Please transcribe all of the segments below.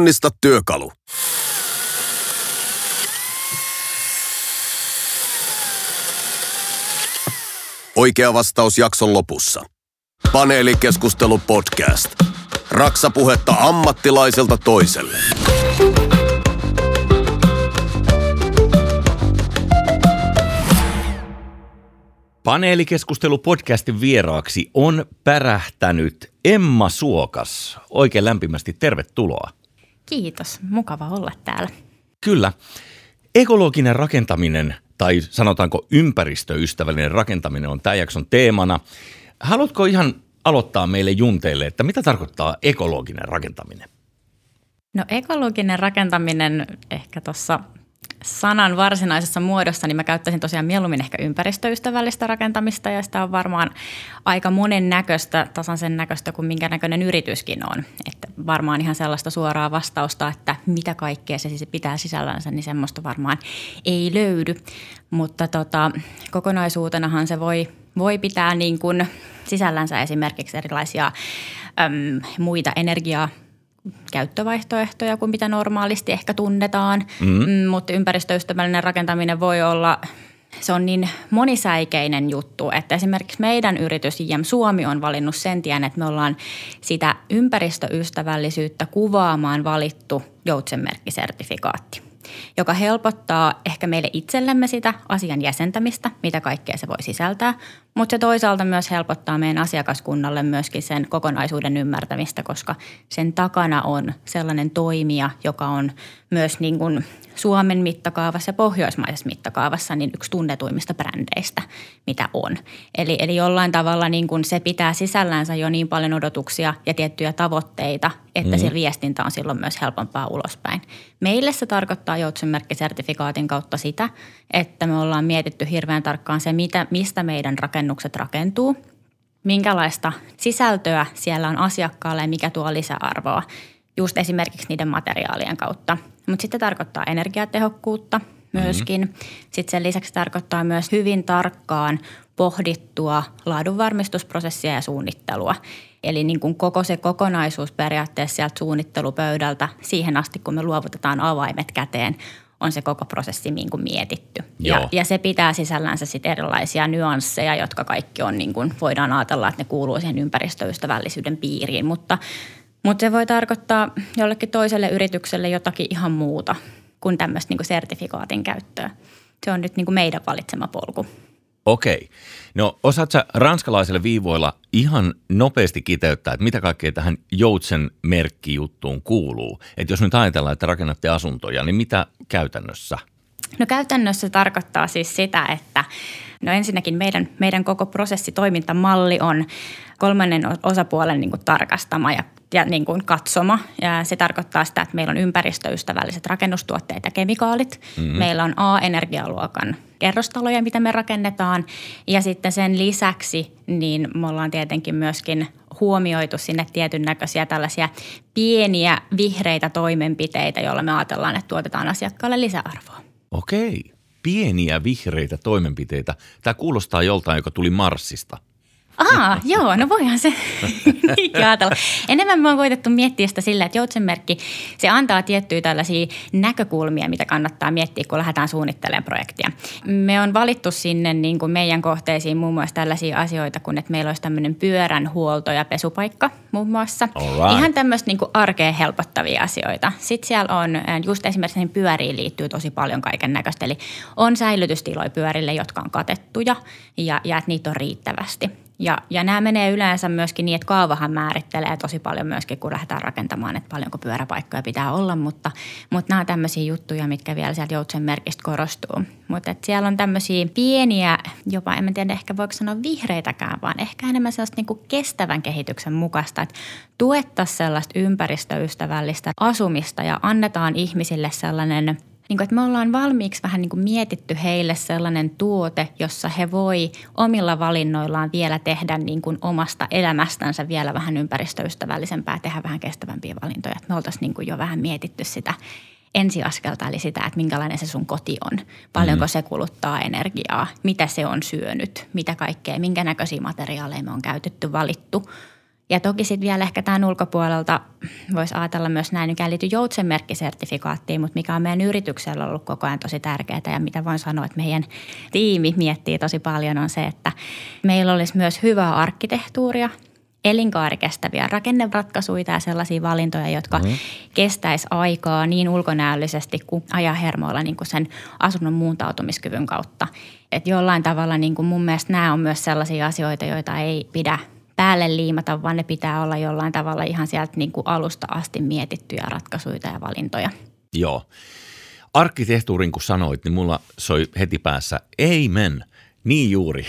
Tunnista työkalu. Oikea vastaus jakson lopussa. Paneelikeskustelu podcast. Raksapuhetta ammattilaiselta toiselle. Paneelikeskustelu podcastin vieraaksi on pärähtänyt Emma Suokas. Oikein lämpimästi tervetuloa. Kiitos, mukava olla täällä. Kyllä. Ekologinen rakentaminen tai sanotaanko ympäristöystävällinen rakentaminen on tämän jakson teemana. Haluatko ihan aloittaa meille junteille, että mitä tarkoittaa ekologinen rakentaminen? No ekologinen rakentaminen ehkä tuossa sanan varsinaisessa muodossa, niin mä käyttäisin tosiaan mieluummin ehkä ympäristöystävällistä rakentamista ja sitä on varmaan aika monen näköistä, tasan sen näköistä kuin minkä näköinen yrityskin on. Että varmaan ihan sellaista suoraa vastausta, että mitä kaikkea se siis pitää sisällänsä, niin semmoista varmaan ei löydy. Mutta tota, kokonaisuutenahan se voi, voi pitää niin kuin sisällänsä esimerkiksi erilaisia äm, muita energiaa käyttövaihtoehtoja kuin mitä normaalisti ehkä tunnetaan, mm-hmm. mutta ympäristöystävällinen rakentaminen voi olla se on niin monisäikeinen juttu, että esimerkiksi meidän yritys JM Suomi on valinnut sen tien, että me ollaan sitä ympäristöystävällisyyttä kuvaamaan valittu joutsenmerkkisertifikaatti joka helpottaa ehkä meille itsellemme sitä asian jäsentämistä, mitä kaikkea se voi sisältää, mutta se toisaalta myös helpottaa meidän asiakaskunnalle myöskin sen kokonaisuuden ymmärtämistä, koska sen takana on sellainen toimija, joka on myös niin kuin Suomen mittakaavassa ja pohjoismaisessa mittakaavassa niin yksi tunnetuimmista brändeistä, mitä on. Eli, eli jollain tavalla niin kuin se pitää sisällänsä jo niin paljon odotuksia ja tiettyjä tavoitteita, että mm. se viestintä on silloin myös helpompaa ulospäin. Meille se tarkoittaa joutsenmerkkisertifikaatin kautta sitä, että me ollaan mietitty hirveän tarkkaan se, mitä, mistä meidän rakennukset rakentuu, minkälaista sisältöä siellä on asiakkaalle ja mikä tuo lisäarvoa just esimerkiksi niiden materiaalien kautta. Mutta sitten tarkoittaa energiatehokkuutta myöskin. Mm-hmm. Sitten sen lisäksi tarkoittaa myös hyvin tarkkaan pohdittua laadunvarmistusprosessia ja suunnittelua. Eli niin kuin koko se kokonaisuus periaatteessa sieltä suunnittelupöydältä siihen asti, kun me luovutetaan avaimet käteen, on se koko prosessi niin kuin mietitty. Ja, ja se pitää sisällänsä sitten erilaisia nyansseja, jotka kaikki on, niin kuin voidaan ajatella, että ne kuuluu siihen ympäristöystävällisyyden piiriin. Mutta, mutta se voi tarkoittaa jollekin toiselle yritykselle jotakin ihan muuta kuin tämmöistä niin kuin sertifikaatin käyttöä. Se on nyt niin kuin meidän valitsema polku. Okei. No osaat sä ranskalaiselle viivoilla ihan nopeasti kiteyttää, että mitä kaikkea tähän Joutsen merkkijuttuun kuuluu? Että jos nyt ajatellaan, että rakennatte asuntoja, niin mitä käytännössä? No käytännössä tarkoittaa siis sitä, että no ensinnäkin meidän, meidän koko prosessitoimintamalli on kolmannen osapuolen niin kuin tarkastama ja ja niin kuin katsoma. Ja se tarkoittaa sitä, että meillä on ympäristöystävälliset rakennustuotteet ja kemikaalit. Mm-hmm. Meillä on A-energialuokan kerrostaloja, mitä me rakennetaan. Ja sitten sen lisäksi niin me ollaan tietenkin myöskin huomioitu sinne tietyn näköisiä tällaisia pieniä vihreitä toimenpiteitä, joilla me ajatellaan, että tuotetaan asiakkaalle lisäarvoa. Okei, pieniä vihreitä toimenpiteitä. Tämä kuulostaa joltain, joka tuli Marsista – Aa, joo, no voihan se niin ajatella. Enemmän me on koitettu miettiä sitä sillä, että joutsenmerkki, se antaa tiettyjä tällaisia näkökulmia, mitä kannattaa miettiä, kun lähdetään suunnittelemaan projektia. Me on valittu sinne niin kuin meidän kohteisiin muun muassa tällaisia asioita, kun että meillä olisi tämmöinen pyörän huolto- ja pesupaikka muun muassa. Alright. Ihan tämmöistä niin kuin arkeen helpottavia asioita. Sitten siellä on, just esimerkiksi pyöriin liittyy tosi paljon kaiken näköistä. Eli on säilytystiloja pyörille, jotka on katettuja ja, ja että niitä on riittävästi. Ja, ja nämä menee yleensä myöskin niin, että kaavahan määrittelee tosi paljon myöskin, kun lähdetään rakentamaan, että paljonko pyöräpaikkoja pitää olla, mutta, mutta nämä on tämmöisiä juttuja, mitkä vielä sieltä joutsen merkistä korostuu. Mutta siellä on tämmöisiä pieniä, jopa en tiedä ehkä voiko sanoa vihreitäkään, vaan ehkä enemmän sellaista niin kuin kestävän kehityksen mukaista, että tuettaisiin sellaista ympäristöystävällistä asumista ja annetaan ihmisille sellainen – niin kuin, että me ollaan valmiiksi vähän niin kuin mietitty heille sellainen tuote, jossa he voi omilla valinnoillaan vielä tehdä niin kuin omasta elämästänsä vielä vähän ympäristöystävällisempää, tehdä vähän kestävämpiä valintoja. Me oltaisiin niin kuin jo vähän mietitty sitä ensiaskelta, eli sitä, että minkälainen se sun koti on, paljonko mm. se kuluttaa energiaa, mitä se on syönyt, mitä kaikkea, minkä näköisiä materiaaleja me on käytetty, valittu. Ja toki sitten vielä ehkä tämän ulkopuolelta voisi ajatella myös näin, mikä liittyy joutsenmerkkisertifikaattiin, mutta mikä on meidän yrityksellä ollut koko ajan tosi tärkeää ja mitä voin sanoa, että meidän tiimi miettii tosi paljon on se, että meillä olisi myös hyvää arkkitehtuuria – elinkaarikestäviä rakenneratkaisuja ja sellaisia valintoja, jotka mm. kestäisi aikaa niin ulkonäöllisesti kuin ajahermoilla niin kuin sen asunnon muuntautumiskyvyn kautta. Et jollain tavalla niin kuin mun mielestä nämä on myös sellaisia asioita, joita ei pidä päälle liimata, vaan ne pitää olla jollain tavalla ihan sieltä niin kuin alusta asti mietittyjä ratkaisuja ja valintoja. Joo. Arkkitehtuurin kun sanoit, niin mulla soi heti päässä amen. Niin juuri.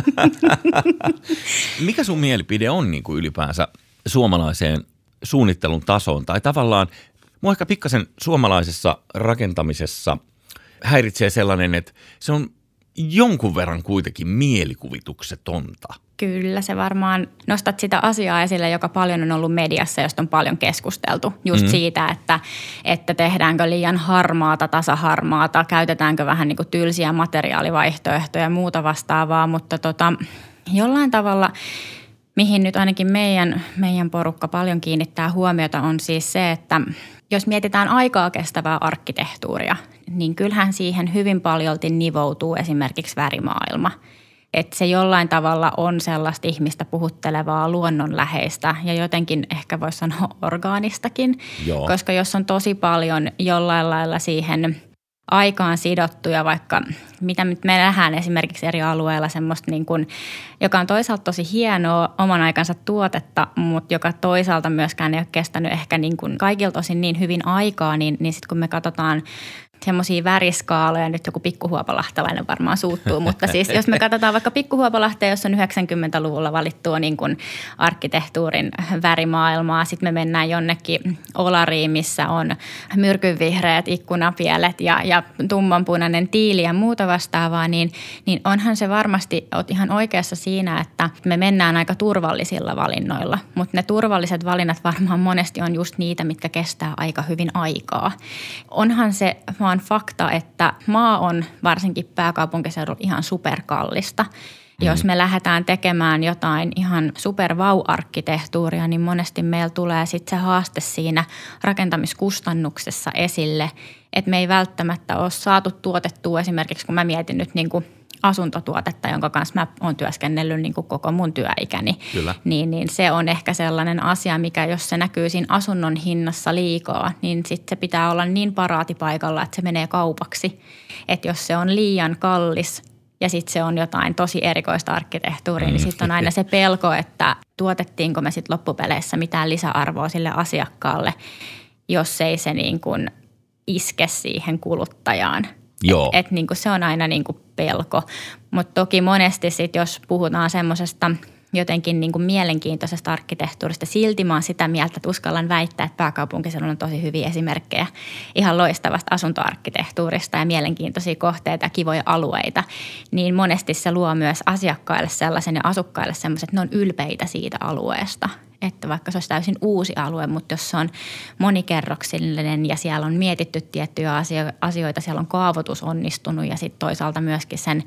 Mikä sun mielipide on niin kuin ylipäänsä suomalaiseen suunnittelun tasoon? Tai tavallaan, mua ehkä pikkasen suomalaisessa rakentamisessa häiritsee sellainen, että se on jonkun verran kuitenkin mielikuvituksetonta. Kyllä, se varmaan nostat sitä asiaa esille, joka paljon on ollut mediassa, josta on paljon keskusteltu. Just mm. siitä, että, että tehdäänkö liian harmaata, tasaharmaata, käytetäänkö vähän niin kuin tylsiä materiaalivaihtoehtoja ja muuta vastaavaa, mutta tota, jollain tavalla mihin nyt ainakin meidän, meidän porukka paljon kiinnittää huomiota on siis se, että jos mietitään aikaa kestävää arkkitehtuuria, niin kyllähän siihen hyvin paljolti nivoutuu esimerkiksi värimaailma – että se jollain tavalla on sellaista ihmistä puhuttelevaa luonnonläheistä ja jotenkin ehkä voisi sanoa orgaanistakin. Joo. Koska jos on tosi paljon jollain lailla siihen aikaan sidottuja, vaikka mitä nyt me nähdään esimerkiksi eri alueilla semmoista niin kuin, joka on toisaalta tosi hienoa oman aikansa tuotetta, mutta joka toisaalta myöskään ei ole kestänyt ehkä niin kuin kaikilta osin niin hyvin aikaa, niin, niin sitten kun me katsotaan semmoisia väriskaaloja, nyt joku pikkuhuopalahtelainen varmaan suuttuu, mutta siis jos me katsotaan vaikka pikkuhuopalahtea, jossa on 90-luvulla valittua niin kuin arkkitehtuurin värimaailmaa, sitten me mennään jonnekin Olariin, missä on myrkynvihreät ikkunapielet ja, ja tummanpunainen tiili ja muuta vastaavaa, niin, niin onhan se varmasti, oot ihan oikeassa siinä, että me mennään aika turvallisilla valinnoilla, mutta ne turvalliset valinnat varmaan monesti on just niitä, mitkä kestää aika hyvin aikaa. Onhan se vaan vaan fakta, että maa on varsinkin pääkaupunkiseudulla ihan superkallista. Mm. Jos me lähdetään tekemään jotain ihan supervau-arkkitehtuuria, niin monesti meillä tulee sitten se haaste siinä rakentamiskustannuksessa esille, että me ei välttämättä ole saatu tuotettua esimerkiksi, kun mä mietin nyt niin kuin – asuntotuotetta, jonka kanssa mä oon työskennellyt niin kuin koko mun työikäni. Kyllä. Niin, niin se on ehkä sellainen asia, mikä jos se näkyy siinä asunnon hinnassa liikaa, niin sitten se pitää olla niin paraatipaikalla, että se menee kaupaksi. Että jos se on liian kallis ja sitten se on jotain tosi erikoista arkkitehtuuria, niin mm. niin sitten on aina se pelko, että tuotettiinko me sitten loppupeleissä mitään lisäarvoa sille asiakkaalle, jos ei se niin kuin iske siihen kuluttajaan – Joo. Et, et niin kuin se on aina niin kuin pelko. Mutta toki monesti sit, jos puhutaan semmoisesta jotenkin niin kuin mielenkiintoisesta arkkitehtuurista, silti mä oon sitä mieltä, että uskallan väittää, että pääkaupunkiseudulla on tosi hyviä esimerkkejä ihan loistavasta asuntoarkkitehtuurista ja mielenkiintoisia kohteita ja kivoja alueita, niin monesti se luo myös asiakkaille sellaisen ja asukkaille semmoiset, että ne on ylpeitä siitä alueesta – että vaikka se olisi täysin uusi alue, mutta jos se on monikerroksillinen ja siellä on mietitty tiettyjä asioita, siellä on kaavoitus onnistunut ja sitten toisaalta myöskin sen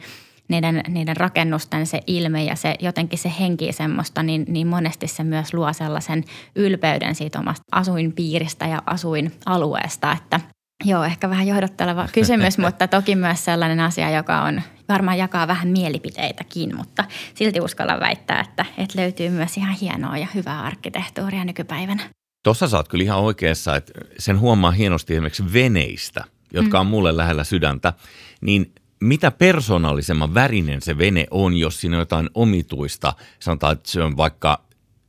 niiden, niiden rakennusten se ilme ja se jotenkin se henki semmoista, niin, niin monesti se myös luo sellaisen ylpeyden siitä omasta asuinpiiristä ja asuinalueesta, että Joo, ehkä vähän johdotteleva kysymys, mutta toki myös sellainen asia, joka on varmaan jakaa vähän mielipiteitäkin, mutta silti uskallan väittää, että, että löytyy myös ihan hienoa ja hyvää arkkitehtuuria nykypäivänä. Tuossa saat kyllä ihan oikeassa, että sen huomaa hienosti esimerkiksi veneistä, jotka mm. on mulle lähellä sydäntä, niin mitä persoonallisemman värinen se vene on, jos siinä on jotain omituista, sanotaan, että se on vaikka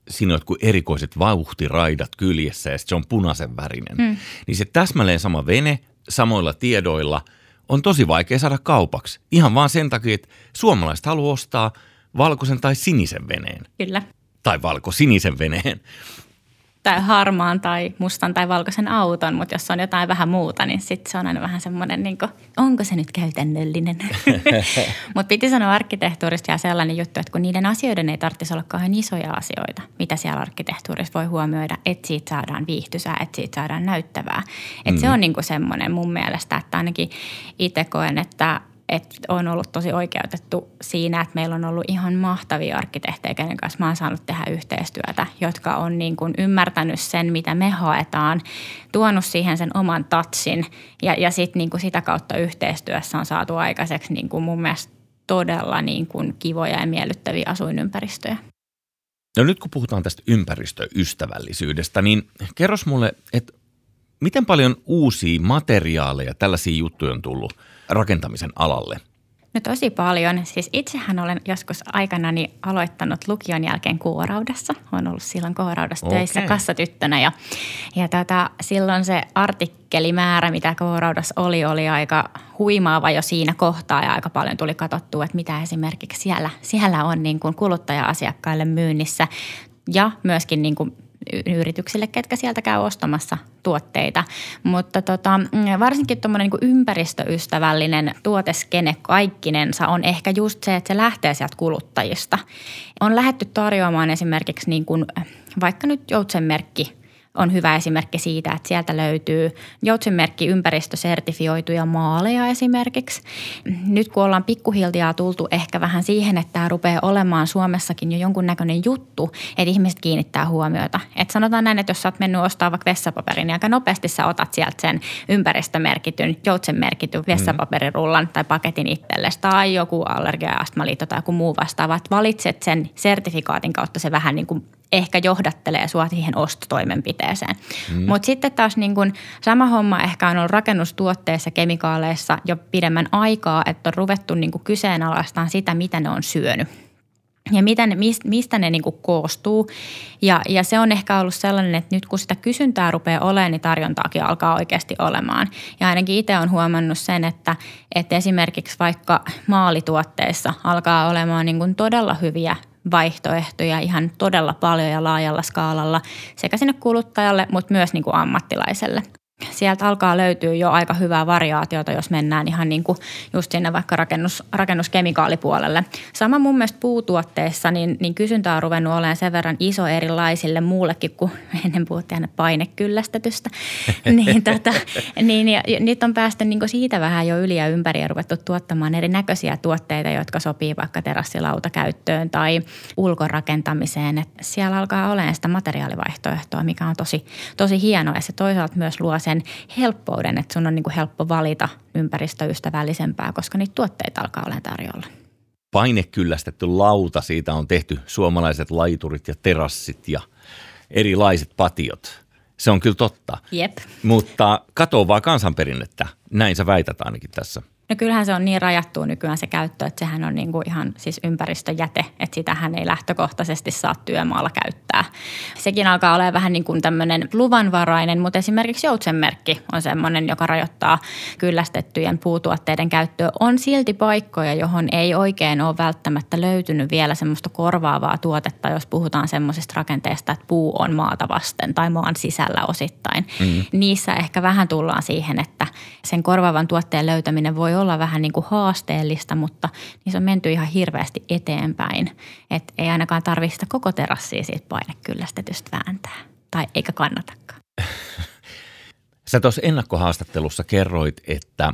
siinä on jotkut erikoiset vauhtiraidat kyljessä ja se on punaisen värinen. Mm. Niin se täsmälleen sama vene samoilla tiedoilla on tosi vaikea saada kaupaksi. Ihan vaan sen takia, että suomalaiset haluaa ostaa valkoisen tai sinisen veneen. Kyllä. Tai valko-sinisen veneen tai harmaan tai mustan tai valkoisen auton, mutta jos on jotain vähän muuta, niin sitten se on aina vähän semmoinen, niin kuin, onko se nyt käytännöllinen? mutta piti sanoa arkkitehtuurista ja sellainen juttu, että kun niiden asioiden ei tarvitsisi olla kauhean isoja asioita, mitä siellä arkkitehtuurissa voi huomioida, että siitä saadaan viihtysää, että siitä saadaan näyttävää. Että mm. se on niin kuin semmoinen mun mielestä, että ainakin itse koen, että että on ollut tosi oikeutettu siinä, että meillä on ollut ihan mahtavia arkkitehtejä, kenen kanssa mä oon saanut tehdä yhteistyötä, jotka on niin kuin ymmärtänyt sen, mitä me haetaan, tuonut siihen sen oman touchin ja, ja sitten niin kuin sitä kautta yhteistyössä on saatu aikaiseksi niin kuin mun mielestä todella niin kuin kivoja ja miellyttäviä asuinympäristöjä. No nyt kun puhutaan tästä ympäristöystävällisyydestä, niin kerros mulle, että miten paljon uusia materiaaleja, tällaisia juttuja on tullut rakentamisen alalle? No tosi paljon. Siis itsehän olen joskus aikanani aloittanut lukion jälkeen kuoraudessa. Olen ollut silloin kuoraudessa okay. töissä kassatyttönä ja, ja tota, silloin se artikkelimäärä, mitä kuoraudessa oli, oli aika huimaava jo siinä kohtaa ja aika paljon tuli katsottua, että mitä esimerkiksi siellä, siellä on niin kuin kuluttaja-asiakkaille myynnissä ja myöskin niin kuin yrityksille, ketkä sieltä käy ostamassa tuotteita. Mutta tota, varsinkin tuommoinen niin ympäristöystävällinen tuoteskene kaikkinensa on ehkä just se, että se lähtee sieltä kuluttajista. On lähetty tarjoamaan esimerkiksi niin kuin, vaikka nyt joutsenmerkki – on hyvä esimerkki siitä, että sieltä löytyy joutsenmerkki ympäristösertifioituja maaleja esimerkiksi. Nyt kun ollaan pikkuhiljaa tultu ehkä vähän siihen, että tämä rupeaa olemaan Suomessakin jo jonkunnäköinen juttu, että ihmiset kiinnittää huomiota. Että sanotaan näin, että jos sä oot mennyt ostaa vaikka vessapaperin, niin aika nopeasti sä otat sieltä sen ympäristömerkityn, joutsenmerkityn vessapaperirullan tai paketin itsellesi tai joku allergia- ja astmaliitto tai joku muu vastaava. Valitset sen sertifikaatin kautta se vähän niin kuin ehkä johdattelee sua siihen ostotoimenpiteeseen. Mm. Mutta sitten taas niin kun sama homma ehkä on ollut rakennustuotteissa, kemikaaleissa jo pidemmän aikaa, että on ruvettu niin kyseenalaistamaan sitä, mitä ne on syönyt ja mitä ne, mistä ne niin koostuu. Ja, ja se on ehkä ollut sellainen, että nyt kun sitä kysyntää rupeaa olemaan, niin tarjontaakin alkaa oikeasti olemaan. Ja ainakin itse olen huomannut sen, että, että esimerkiksi vaikka maalituotteissa alkaa olemaan niin todella hyviä vaihtoehtoja ihan todella paljon ja laajalla skaalalla sekä sinne kuluttajalle, mutta myös niin kuin ammattilaiselle sieltä alkaa löytyä jo aika hyvää variaatiota, jos mennään ihan niin kuin just sinne vaikka rakennus, rakennuskemikaalipuolelle. Sama mun mielestä puutuotteissa, niin, niin kysyntä on ruvennut olemaan sen verran iso erilaisille muullekin, kuin ennen puhuttiin aina painekyllästetystä. niin, tota, niin ja, nyt on päästy niin kuin siitä vähän jo yli ja ympäri ja ruvettu tuottamaan erinäköisiä tuotteita, jotka sopii vaikka terassilautakäyttöön tai ulkorakentamiseen. Et siellä alkaa olemaan sitä materiaalivaihtoehtoa, mikä on tosi, tosi hienoa ja se toisaalta myös luo sen helppouden, että sun on niin kuin helppo valita ympäristöystävällisempää, koska niitä tuotteita alkaa olla tarjolla. Painekyllästetty lauta, siitä on tehty suomalaiset laiturit ja terassit ja erilaiset patiot. Se on kyllä totta. Jep. Mutta katoavaa kansanperinnettä, näin sä väität ainakin tässä – No kyllähän se on niin rajattu nykyään se käyttö, että sehän on niin kuin ihan siis ympäristöjäte, että sitähän ei lähtökohtaisesti saa työmaalla käyttää. Sekin alkaa olla vähän niin kuin tämmöinen luvanvarainen, mutta esimerkiksi joutsenmerkki on semmoinen, joka rajoittaa kyllästettyjen puutuotteiden käyttöä. On silti paikkoja, johon ei oikein ole välttämättä löytynyt vielä semmoista korvaavaa tuotetta, jos puhutaan semmoisesta rakenteesta, että puu on maata vasten tai maan sisällä osittain. Mm. Niissä ehkä vähän tullaan siihen, että sen korvaavan tuotteen löytäminen voi olla vähän niin kuin haasteellista, mutta niissä on menty ihan hirveästi eteenpäin. Että ei ainakaan tarvitse sitä koko terassia siitä painekyllästetystä vääntää. Tai eikä kannatakaan. Sä tuossa ennakkohaastattelussa kerroit, että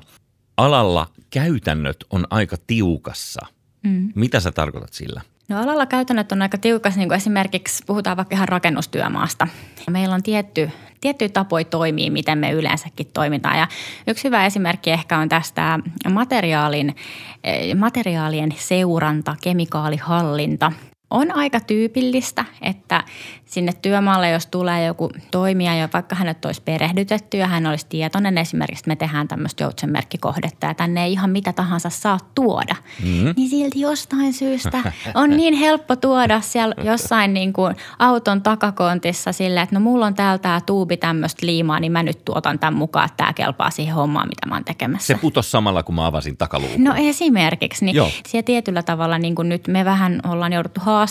alalla käytännöt on aika tiukassa. Mm. Mitä sä tarkoitat sillä? No alalla käytännöt on aika tiukas, niin kuin esimerkiksi puhutaan vaikka ihan rakennustyömaasta. Meillä on tietty, tietty tapoja toimii, miten me yleensäkin toimitaan. Ja yksi hyvä esimerkki ehkä on tästä materiaalin, eh, materiaalien seuranta, kemikaalihallinta on aika tyypillistä, että sinne työmaalle, jos tulee joku toimija, ja vaikka hänet olisi perehdytetty ja hän olisi tietoinen, esimerkiksi että me tehdään tämmöistä joutsenmerkkikohdetta ja tänne ei ihan mitä tahansa saa tuoda, mm-hmm. niin silti jostain syystä on niin helppo tuoda siellä jossain niin kuin auton takakontissa sille, että no mulla on täällä tämä tuubi tämmöistä liimaa, niin mä nyt tuotan tämän mukaan, että tämä kelpaa siihen hommaan, mitä mä oon tekemässä. Se putosi samalla, kun mä avasin takaluukun. No esimerkiksi, niin Joo. siellä tietyllä tavalla niin kuin nyt me vähän ollaan jouduttu haastamaan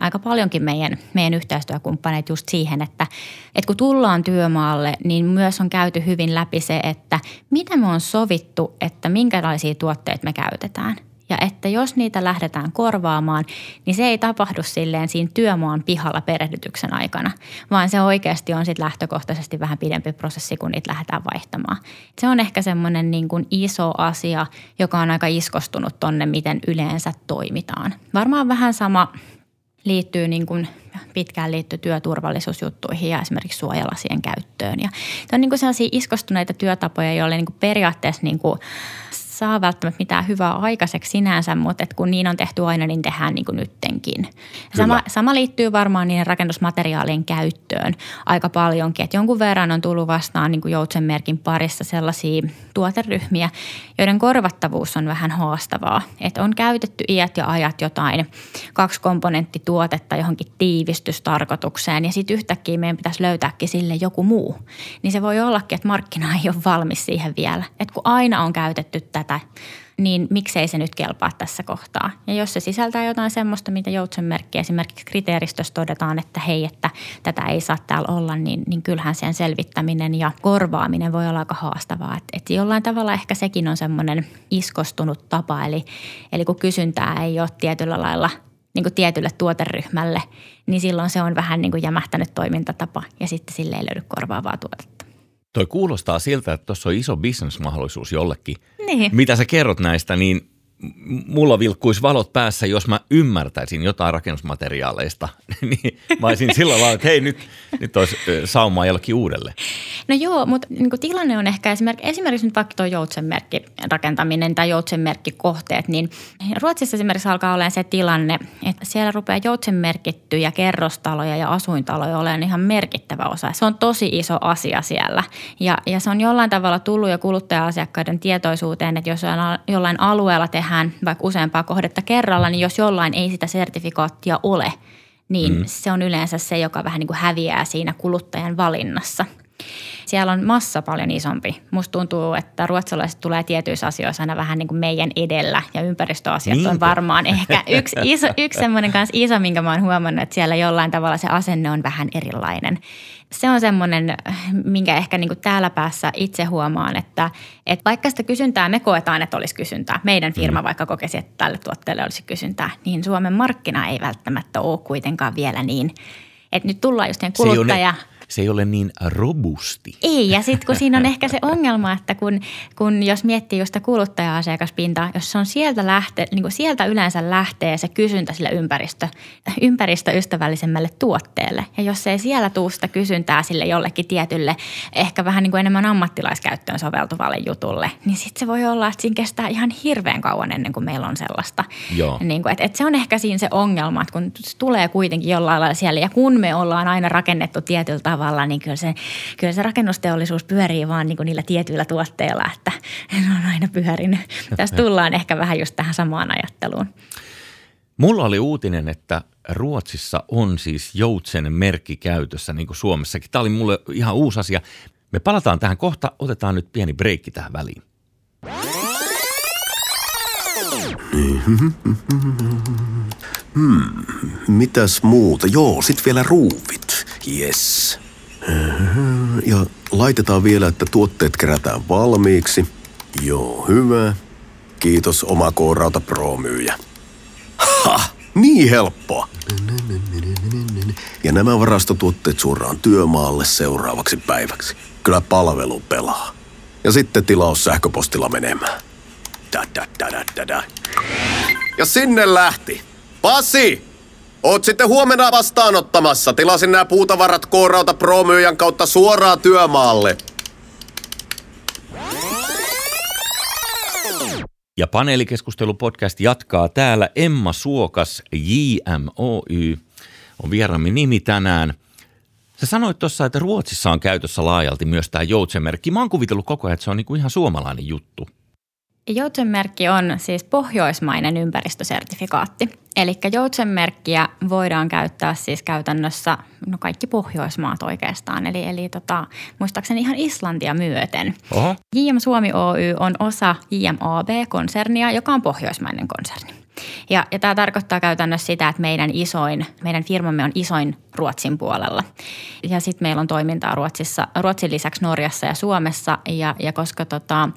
aika paljonkin meidän, meidän yhteistyökumppaneita just siihen, että, että kun tullaan työmaalle, niin myös on käyty hyvin läpi se, että mitä me on sovittu, että minkälaisia tuotteita me käytetään. Ja että jos niitä lähdetään korvaamaan, niin se ei tapahdu silleen siinä työmaan pihalla perehdytyksen aikana, vaan se oikeasti on sitten lähtökohtaisesti vähän pidempi prosessi, kun niitä lähdetään vaihtamaan. Se on ehkä semmoinen niin kuin iso asia, joka on aika iskostunut tonne, miten yleensä toimitaan. Varmaan vähän sama liittyy niin kuin pitkään liittyy työturvallisuusjuttuihin ja esimerkiksi suojalasien käyttöön. Ja on niin kuin sellaisia iskostuneita työtapoja, joille niin kuin periaatteessa niin kuin saa välttämättä mitään hyvää aikaiseksi sinänsä, mutta et kun niin on tehty aina, niin tehdään niin kuin nyttenkin. Sama, sama liittyy varmaan niiden rakennusmateriaalien käyttöön aika paljonkin. Et jonkun verran on tullut vastaan niin kuin Joutsenmerkin parissa sellaisia tuoteryhmiä, joiden korvattavuus on vähän haastavaa. Et on käytetty iät ja ajat jotain kaksikomponenttituotetta johonkin tiivistystarkoitukseen ja sitten yhtäkkiä meidän pitäisi löytääkin sille joku muu. Niin se voi ollakin, että markkina ei ole valmis siihen vielä. Et kun aina on käytetty tätä tätä, niin miksei se nyt kelpaa tässä kohtaa. Ja jos se sisältää jotain semmoista, mitä joutsenmerkki esimerkiksi kriteeristössä todetaan, että hei, että tätä ei saa täällä olla, niin, niin kyllähän sen selvittäminen ja korvaaminen voi olla aika haastavaa. Että et jollain tavalla ehkä sekin on semmoinen iskostunut tapa, eli, eli kun kysyntää ei ole tietyllä lailla niin kuin tietylle tuoteryhmälle, niin silloin se on vähän niin kuin jämähtänyt toimintatapa ja sitten sille ei löydy korvaavaa tuotetta. Toi kuulostaa siltä, että tuossa on iso bisnesmahdollisuus jollekin. Niin. Mitä sä kerrot näistä, niin mulla vilkkuisi valot päässä, jos mä ymmärtäisin jotain rakennusmateriaaleista, niin mä olisin sillä lailla, että hei nyt, nyt olisi saumaa jollekin uudelle. No joo, mutta niin tilanne on ehkä esimerkiksi, esimerkiksi nyt vaikka tuo joutsenmerkki rakentaminen tai joutsenmerkkikohteet, niin Ruotsissa esimerkiksi alkaa olla se tilanne, että siellä rupeaa joutsenmerkittyjä kerrostaloja ja asuintaloja olemaan ihan merkittävä osa. Se on tosi iso asia siellä ja, ja se on jollain tavalla tullut jo kuluttaja-asiakkaiden tietoisuuteen, että jos jollain alueella tehdään tehdään vaikka useampaa kohdetta kerralla, niin jos jollain ei sitä sertifikaattia ole, niin mm. se on yleensä se, joka vähän niin kuin häviää siinä kuluttajan valinnassa. Siellä on massa paljon isompi. Musta tuntuu, että ruotsalaiset tulee tietyissä asioissa aina vähän niin kuin meidän edellä ja ympäristöasiat Niinpä. on varmaan ehkä yksi, iso, yksi semmoinen kanssa iso, minkä mä oon huomannut, että siellä jollain tavalla se asenne on vähän erilainen se on semmoinen, minkä ehkä niin kuin täällä päässä itse huomaan, että, että vaikka sitä kysyntää me koetaan, että olisi kysyntää, meidän firma mm. vaikka kokesi, että tälle tuotteelle olisi kysyntää, niin Suomen markkina ei välttämättä ole kuitenkaan vielä niin, että nyt tullaan just kuluttaja – se ei ole niin robusti. Ei, ja sitten kun siinä on ehkä se ongelma, että kun, kun jos miettii just kuluttaja-asiakaspintaa, jos se on sieltä, lähte, niin kuin sieltä yleensä lähtee se kysyntä sille ympäristö, ympäristöystävällisemmälle tuotteelle. Ja jos ei siellä tuu sitä kysyntää sille jollekin tietylle, ehkä vähän niin kuin enemmän ammattilaiskäyttöön soveltuvalle jutulle, niin sitten se voi olla, että siinä kestää ihan hirveän kauan ennen kuin meillä on sellaista. Joo. Niin kuin, että, että se on ehkä siinä se ongelma, että kun se tulee kuitenkin jollain lailla siellä, ja kun me ollaan aina rakennettu tietyllä tavalla, tavalla, niin kyllä se, kyllä se rakennusteollisuus pyörii vaan niin kuin niillä tietyillä tuotteilla, että ne on aina pyörinyt. Tässä tullaan ehkä vähän just tähän samaan ajatteluun. Mulla oli uutinen, että Ruotsissa on siis joutsen merkki käytössä, niin kuin Suomessakin. Tämä oli mulle ihan uusi asia. Me palataan tähän kohta, otetaan nyt pieni breikki tähän väliin. Hmm, mitäs muuta? Joo, sit vielä ruuvit. Yes. Ja laitetaan vielä, että tuotteet kerätään valmiiksi. Joo, hyvä. Kiitos oma K-Rauta Pro-myyjä. Ha! Niin helppoa. Ja nämä varastotuotteet suoraan työmaalle seuraavaksi päiväksi. Kyllä palvelu pelaa. Ja sitten tilaus sähköpostilla menemään. Da, da, da, da, da. Ja sinne lähti. Pasi! Oot sitten huomenna vastaanottamassa. Tilasin nämä puutavarat K-Rauta Pro-myyjän kautta suoraan työmaalle. Ja paneelikeskustelupodcast jatkaa täällä. Emma Suokas, JMOY, on vieraamme nimi tänään. Sä sanoit tuossa, että Ruotsissa on käytössä laajalti myös tämä joutsenmerkki. Mä oon kuvitellut koko ajan, että se on niinku ihan suomalainen juttu. Joutsenmerkki on siis pohjoismainen ympäristösertifikaatti. Eli joutsenmerkkiä voidaan käyttää siis käytännössä no kaikki Pohjoismaat oikeastaan, eli, eli tota, muistaakseni ihan Islantia myöten. Oho. JM Suomi Oy on osa JMAB-konsernia, joka on pohjoismainen konserni. Ja, ja tämä tarkoittaa käytännössä sitä, että meidän isoin, meidän firmamme on isoin Ruotsin puolella. Ja sitten meillä on toimintaa Ruotsissa, Ruotsin lisäksi Norjassa ja Suomessa. Ja, ja koska tota,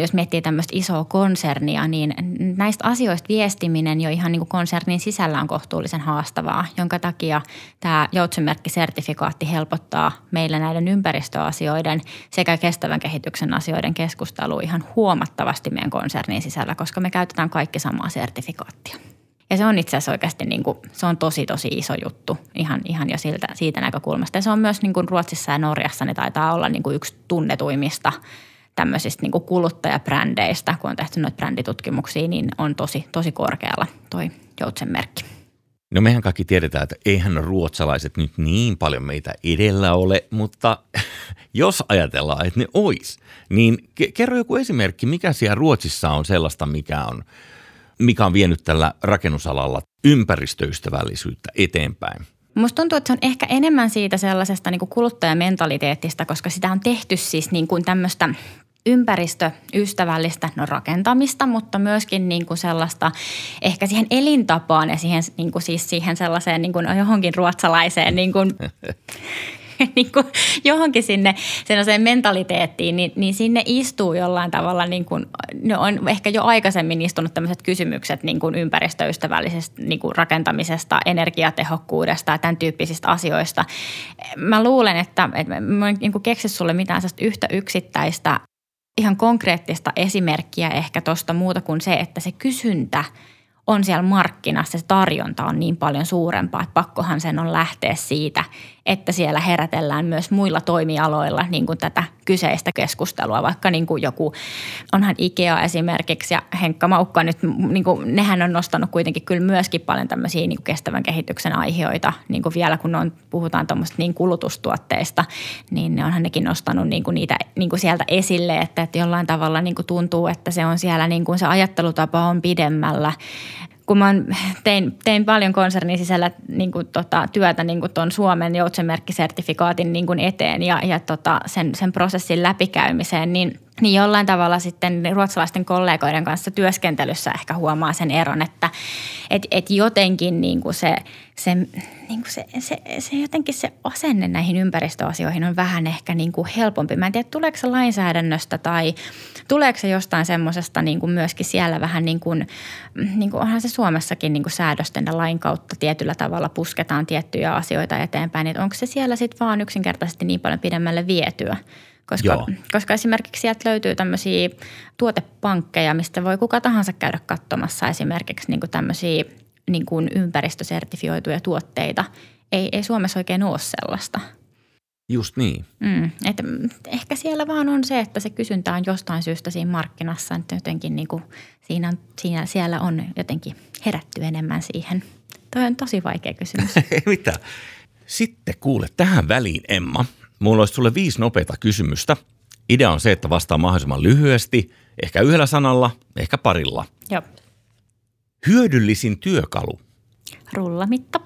jos miettii tämmöistä isoa konsernia, niin näistä asioista viestiminen jo ihan niin kuin konsernin sisällä on kohtuullisen haastavaa, jonka takia tämä joutsenmerkkisertifikaatti helpottaa meillä näiden ympäristöasioiden sekä kestävän kehityksen asioiden keskustelua ihan huomattavasti meidän konsernin sisällä, koska me käytetään kaikki samaa sertifikaattia. Ja se on itse asiassa oikeasti niin kuin, se on tosi tosi iso juttu ihan, ihan jo siltä, siitä näkökulmasta. Ja se on myös niin kuin Ruotsissa ja Norjassa, ne taitaa olla niin kuin yksi tunnetuimmista tämmöisistä niin kuin kuluttajabrändeistä, kun on tehty noita bränditutkimuksia, niin on tosi, tosi korkealla toi Joutsen merkki. No mehän kaikki tiedetään, että eihän ruotsalaiset nyt niin paljon meitä edellä ole, mutta jos ajatellaan, että ne ois, niin kerro joku esimerkki, mikä siellä Ruotsissa on sellaista, mikä on – mikä on vienyt tällä rakennusalalla ympäristöystävällisyyttä eteenpäin? Musta tuntuu, että se on ehkä enemmän siitä sellaisesta niin kuluttajamentaliteettista, koska sitä on tehty siis niin kuin tämmöistä ympäristöystävällistä no rakentamista, mutta myöskin niin kuin sellaista ehkä siihen elintapaan ja siihen, niin kuin siis siihen sellaiseen niin kuin johonkin ruotsalaiseen niin kuin niin kuin johonkin sinne sellaiseen mentaliteettiin, niin, niin sinne istuu jollain tavalla, niin kuin, ne on ehkä jo aikaisemmin istunut tämmöiset kysymykset niin kuin ympäristöystävällisestä niin kuin rakentamisesta, energiatehokkuudesta ja tämän tyyppisistä asioista. Mä luulen, että, että mä en niin keksi sulle mitään yhtä yksittäistä ihan konkreettista esimerkkiä ehkä tuosta muuta kuin se, että se kysyntä – on siellä markkinassa, se tarjonta on niin paljon suurempaa, että pakkohan sen on lähteä siitä, että siellä herätellään myös muilla toimialoilla niin kuin tätä kyseistä keskustelua. Vaikka niin kuin joku, onhan Ikea esimerkiksi ja Henkka Maukka nyt, niin kuin, nehän on nostanut kuitenkin kyllä myöskin paljon tämmöisiä niin kuin kestävän kehityksen aiheita. Niin kuin vielä kun on, puhutaan tuommoista niin kulutustuotteista, niin ne onhan nekin nostanut niin kuin niitä niin kuin sieltä esille, että, että jollain tavalla niin kuin tuntuu, että se on siellä niin kuin se ajattelutapa on pidemmällä kun mä tein, tein paljon konsernin sisällä niin kuin tota, työtä niin kuin tuon Suomen joutsenmerkkisertifikaatin niin kuin eteen ja, ja tota, sen, sen prosessin läpikäymiseen, niin, niin jollain tavalla sitten ruotsalaisten kollegoiden kanssa työskentelyssä ehkä huomaa sen eron, että et, et jotenkin niin kuin se, se, niin kuin se, se, se, jotenkin se asenne näihin ympäristöasioihin on vähän ehkä niin kuin helpompi. Mä en tiedä, tuleeko se lainsäädännöstä tai tuleeko se jostain semmoisesta niin kuin myöskin siellä vähän niin kuin, niin kuin onhan se Suomessakin niin kuin säädösten ja lain kautta tietyllä tavalla pusketaan tiettyjä asioita eteenpäin. Että onko se siellä sitten vaan yksinkertaisesti niin paljon pidemmälle vietyä? Koska, koska esimerkiksi sieltä löytyy tämmöisiä tuotepankkeja, mistä voi kuka tahansa käydä katsomassa esimerkiksi niin kuin tämmöisiä niin kuin ympäristösertifioituja tuotteita. Ei, ei Suomessa oikein ole sellaista. Just niin. Mm, että ehkä siellä vaan on se, että se kysyntä on jostain syystä siinä markkinassa, että jotenkin niin kuin siinä, siinä, siellä on jotenkin herätty enemmän siihen. Toi on tosi vaikea kysymys. Ei mitään. Sitten kuule tähän väliin, Emma. Mulla olisi sulle viisi nopeita kysymystä. Idea on se, että vastaa mahdollisimman lyhyesti, ehkä yhdellä sanalla, ehkä parilla. Joo. Hyödyllisin työkalu. Rullamitta.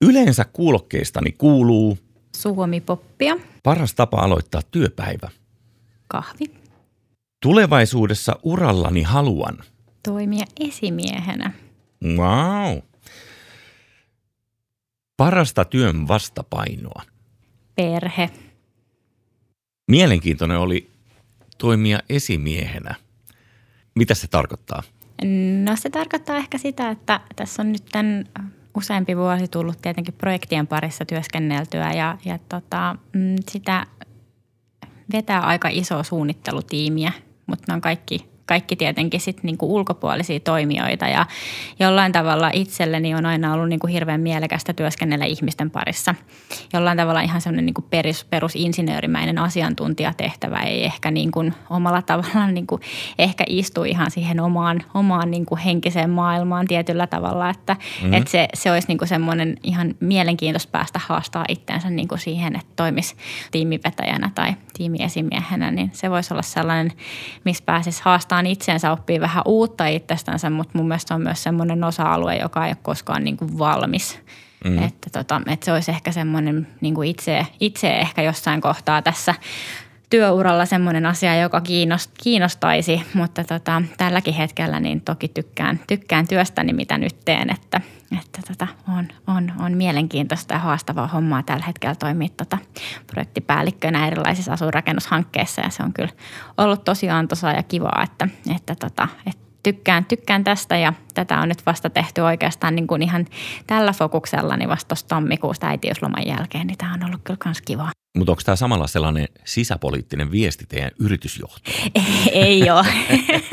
Yleensä kuulokkeistani kuuluu. Suomi-poppia. Paras tapa aloittaa työpäivä. Kahvi. Tulevaisuudessa urallani haluan. Toimia esimiehenä. Wow. Parasta työn vastapainoa. Perhe. Mielenkiintoinen oli toimia esimiehenä. Mitä se tarkoittaa? No se tarkoittaa ehkä sitä, että tässä on nyt tämän useampi vuosi tullut tietenkin projektien parissa työskenneltyä ja, ja tota, mm, sitä vetää aika iso suunnittelutiimiä, mutta ne on kaikki kaikki tietenkin sit niinku ulkopuolisia toimijoita ja jollain tavalla itselleni on aina ollut niinku hirveän mielekästä työskennellä ihmisten parissa. Jollain tavalla ihan semmoinen niinku perus, perusinsinöörimäinen asiantuntijatehtävä ei ehkä niinku omalla tavallaan niinku ehkä istu ihan siihen omaan, omaan niinku henkiseen maailmaan tietyllä tavalla, että mm-hmm. et se, se olisi niinku semmoinen ihan mielenkiintoista päästä haastaa itseensä niinku siihen, että toimisi tiimivetäjänä tai tiimiesimiehenä, niin se voisi olla sellainen, missä pääsisi haastamaan oikeastaan itseensä oppii vähän uutta itsestänsä, mutta mun mielestä on myös semmoinen osa-alue, joka ei ole koskaan niin kuin valmis. Mm. Että, tota, että se olisi ehkä semmoinen niin kuin itse, itse ehkä jossain kohtaa tässä työuralla semmoinen asia, joka kiinnostaisi, mutta tota, tälläkin hetkellä niin toki tykkään, tykkään työstäni, mitä nyt teen, että, että tota, on, on, on mielenkiintoista ja haastavaa hommaa tällä hetkellä toimia tota, projektipäällikkönä erilaisissa asuinrakennushankkeissa ja se on kyllä ollut tosi antoisaa ja kivaa, että, että, tota, että tykkään, tykkään tästä ja tätä on nyt vasta tehty oikeastaan niin kuin ihan tällä fokuksella niin vasta tammikuusta äitiysloman jälkeen, niin tämä on ollut kyllä myös kivaa. Mutta onko tämä samalla sellainen sisäpoliittinen viesti teidän yritysjohtoon? Ei ole.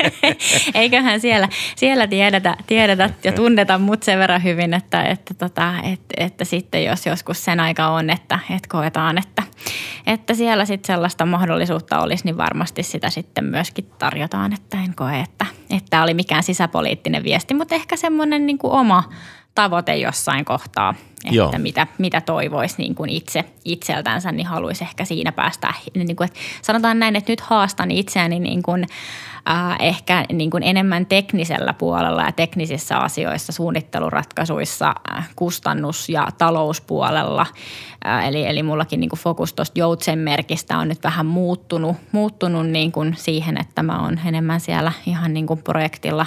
Eiköhän siellä, siellä tiedetä, tiedetä ja tunneta mut sen verran hyvin, että, että, tota, että, että sitten jos joskus sen aika on, että, että koetaan, että, että siellä sitten sellaista mahdollisuutta olisi, niin varmasti sitä sitten myöskin tarjotaan, että en koe, että, että oli mikään sisäpoliittinen viesti, mutta ehkä semmoinen niin oma tavoite jossain kohtaa, että Joo. mitä, mitä toivoisi niin kuin itse itseltänsä, niin haluaisi ehkä siinä päästä. Niin kuin, että sanotaan näin, että nyt haastan itseäni niin kuin, äh, ehkä niin kuin enemmän teknisellä puolella ja teknisissä asioissa, suunnitteluratkaisuissa, äh, kustannus- ja talouspuolella. Äh, eli, eli mullakin niin kuin fokus tuosta joutsenmerkistä on nyt vähän muuttunut, muuttunut niin kuin siihen, että mä oon enemmän siellä ihan niin kuin projektilla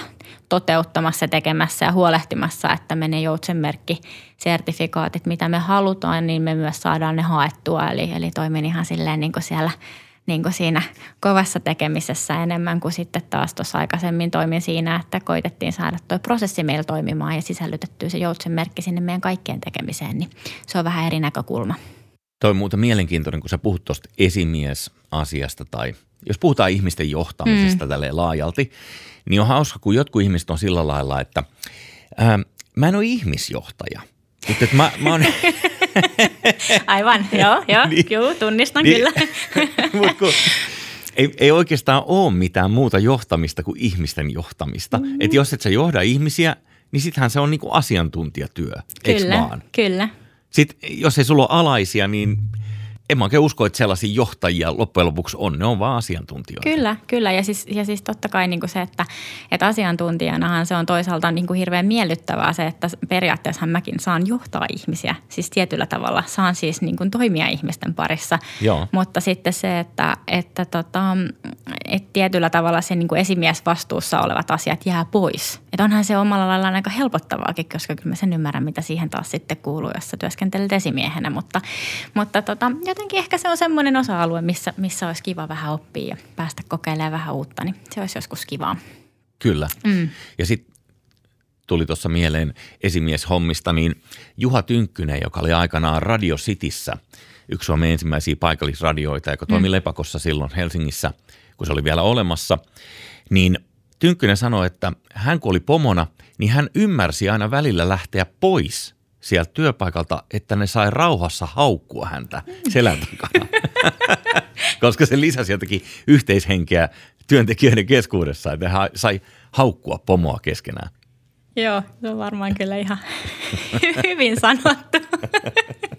toteuttamassa, tekemässä ja huolehtimassa, että menee joutsenmerkki sertifikaatit, mitä me halutaan, niin me myös saadaan ne haettua. Eli, eli toimin ihan silleen niin kuin siellä – niin kuin siinä kovassa tekemisessä enemmän kuin sitten taas tuossa aikaisemmin toimin siinä, että koitettiin saada tuo prosessi meillä toimimaan ja sisällytettyä se joutsen merkki sinne meidän kaikkien tekemiseen, niin se on vähän eri näkökulma. Toi on muuten mielenkiintoinen, kun sä puhut tuosta esimiesasiasta tai jos puhutaan ihmisten johtamisesta mm. tälleen laajalti, niin on hauska, kun jotkut ihmiset on sillä lailla, että ää, mä en ole ihmisjohtaja. Mutta mä, mä oon, Aivan, joo, joo, niin, juu, tunnistan niin, kyllä. Mut kun, ei, ei oikeastaan ole mitään muuta johtamista kuin ihmisten johtamista. Mm. Että jos et sä johda ihmisiä, niin sittenhän se on niinku asiantuntijatyö, kyllä, vaan? Kyllä, Sitten jos ei sulla ole alaisia, niin en mä oikein usko, että sellaisia johtajia loppujen lopuksi on. Ne on vaan asiantuntijoita. Kyllä, kyllä. Ja siis, ja siis totta kai niin kuin se, että, että asiantuntijanahan se on toisaalta niin kuin hirveän miellyttävää se, että periaatteessa mäkin saan johtaa ihmisiä. Siis tietyllä tavalla saan siis niin kuin toimia ihmisten parissa. Joo. Mutta sitten se, että, että, tota, että tietyllä tavalla se niin kuin esimiesvastuussa olevat asiat jää pois. Että onhan se omalla laillaan aika helpottavaakin, koska kyllä mä sen ymmärrän, mitä siihen taas sitten kuuluu, jos sä työskentelet esimiehenä. Mutta, mutta tota, jotenkin ehkä se on semmoinen osa-alue, missä, missä olisi kiva vähän oppia ja päästä kokeilemaan vähän uutta, niin se olisi joskus kivaa. Kyllä. Mm. Ja sitten tuli tuossa mieleen esimieshommista, niin Juha Tynkkynen, joka oli aikanaan Radio Cityssä, yksi Suomen ensimmäisiä paikallisradioita, joka toimi mm. Lepakossa silloin Helsingissä, kun se oli vielä olemassa, niin Tynkkynen sanoi, että hän kun oli pomona, niin hän ymmärsi aina välillä lähteä pois sieltä työpaikalta, että ne sai rauhassa haukkua häntä selän takana. Koska se lisäsi jotenkin yhteishenkeä työntekijöiden keskuudessa, että he sai haukkua pomoa keskenään. Joo, se on varmaan kyllä ihan hyvin sanottu.